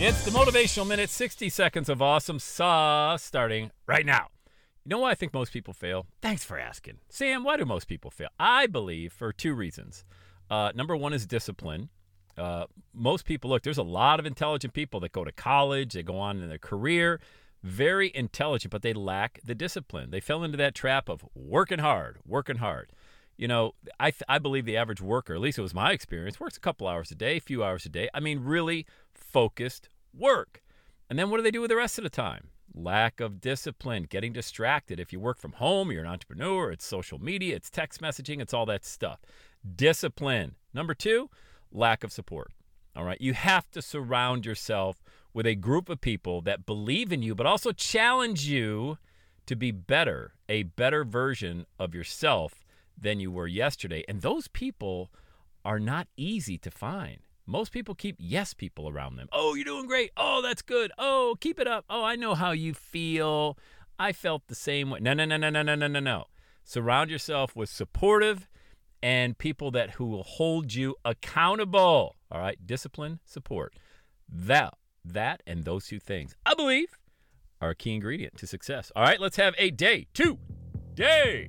It's the Motivational Minute, 60 seconds of awesome sauce starting right now. You know why I think most people fail? Thanks for asking. Sam, why do most people fail? I believe for two reasons. Uh, number one is discipline. Uh, most people, look, there's a lot of intelligent people that go to college, they go on in their career, very intelligent, but they lack the discipline. They fell into that trap of working hard, working hard. You know, I, th- I believe the average worker, at least it was my experience, works a couple hours a day, a few hours a day. I mean, really focused work. And then what do they do with the rest of the time? Lack of discipline, getting distracted. If you work from home, you're an entrepreneur, it's social media, it's text messaging, it's all that stuff. Discipline. Number two, lack of support. All right. You have to surround yourself with a group of people that believe in you, but also challenge you to be better, a better version of yourself than you were yesterday. And those people are not easy to find. Most people keep yes people around them. Oh, you're doing great. Oh, that's good. Oh, keep it up. Oh, I know how you feel. I felt the same way. No, no, no, no, no, no, no, no, no. Surround yourself with supportive and people that who will hold you accountable. All right, discipline, support. That that and those two things, I believe, are a key ingredient to success. All right, let's have a day two day.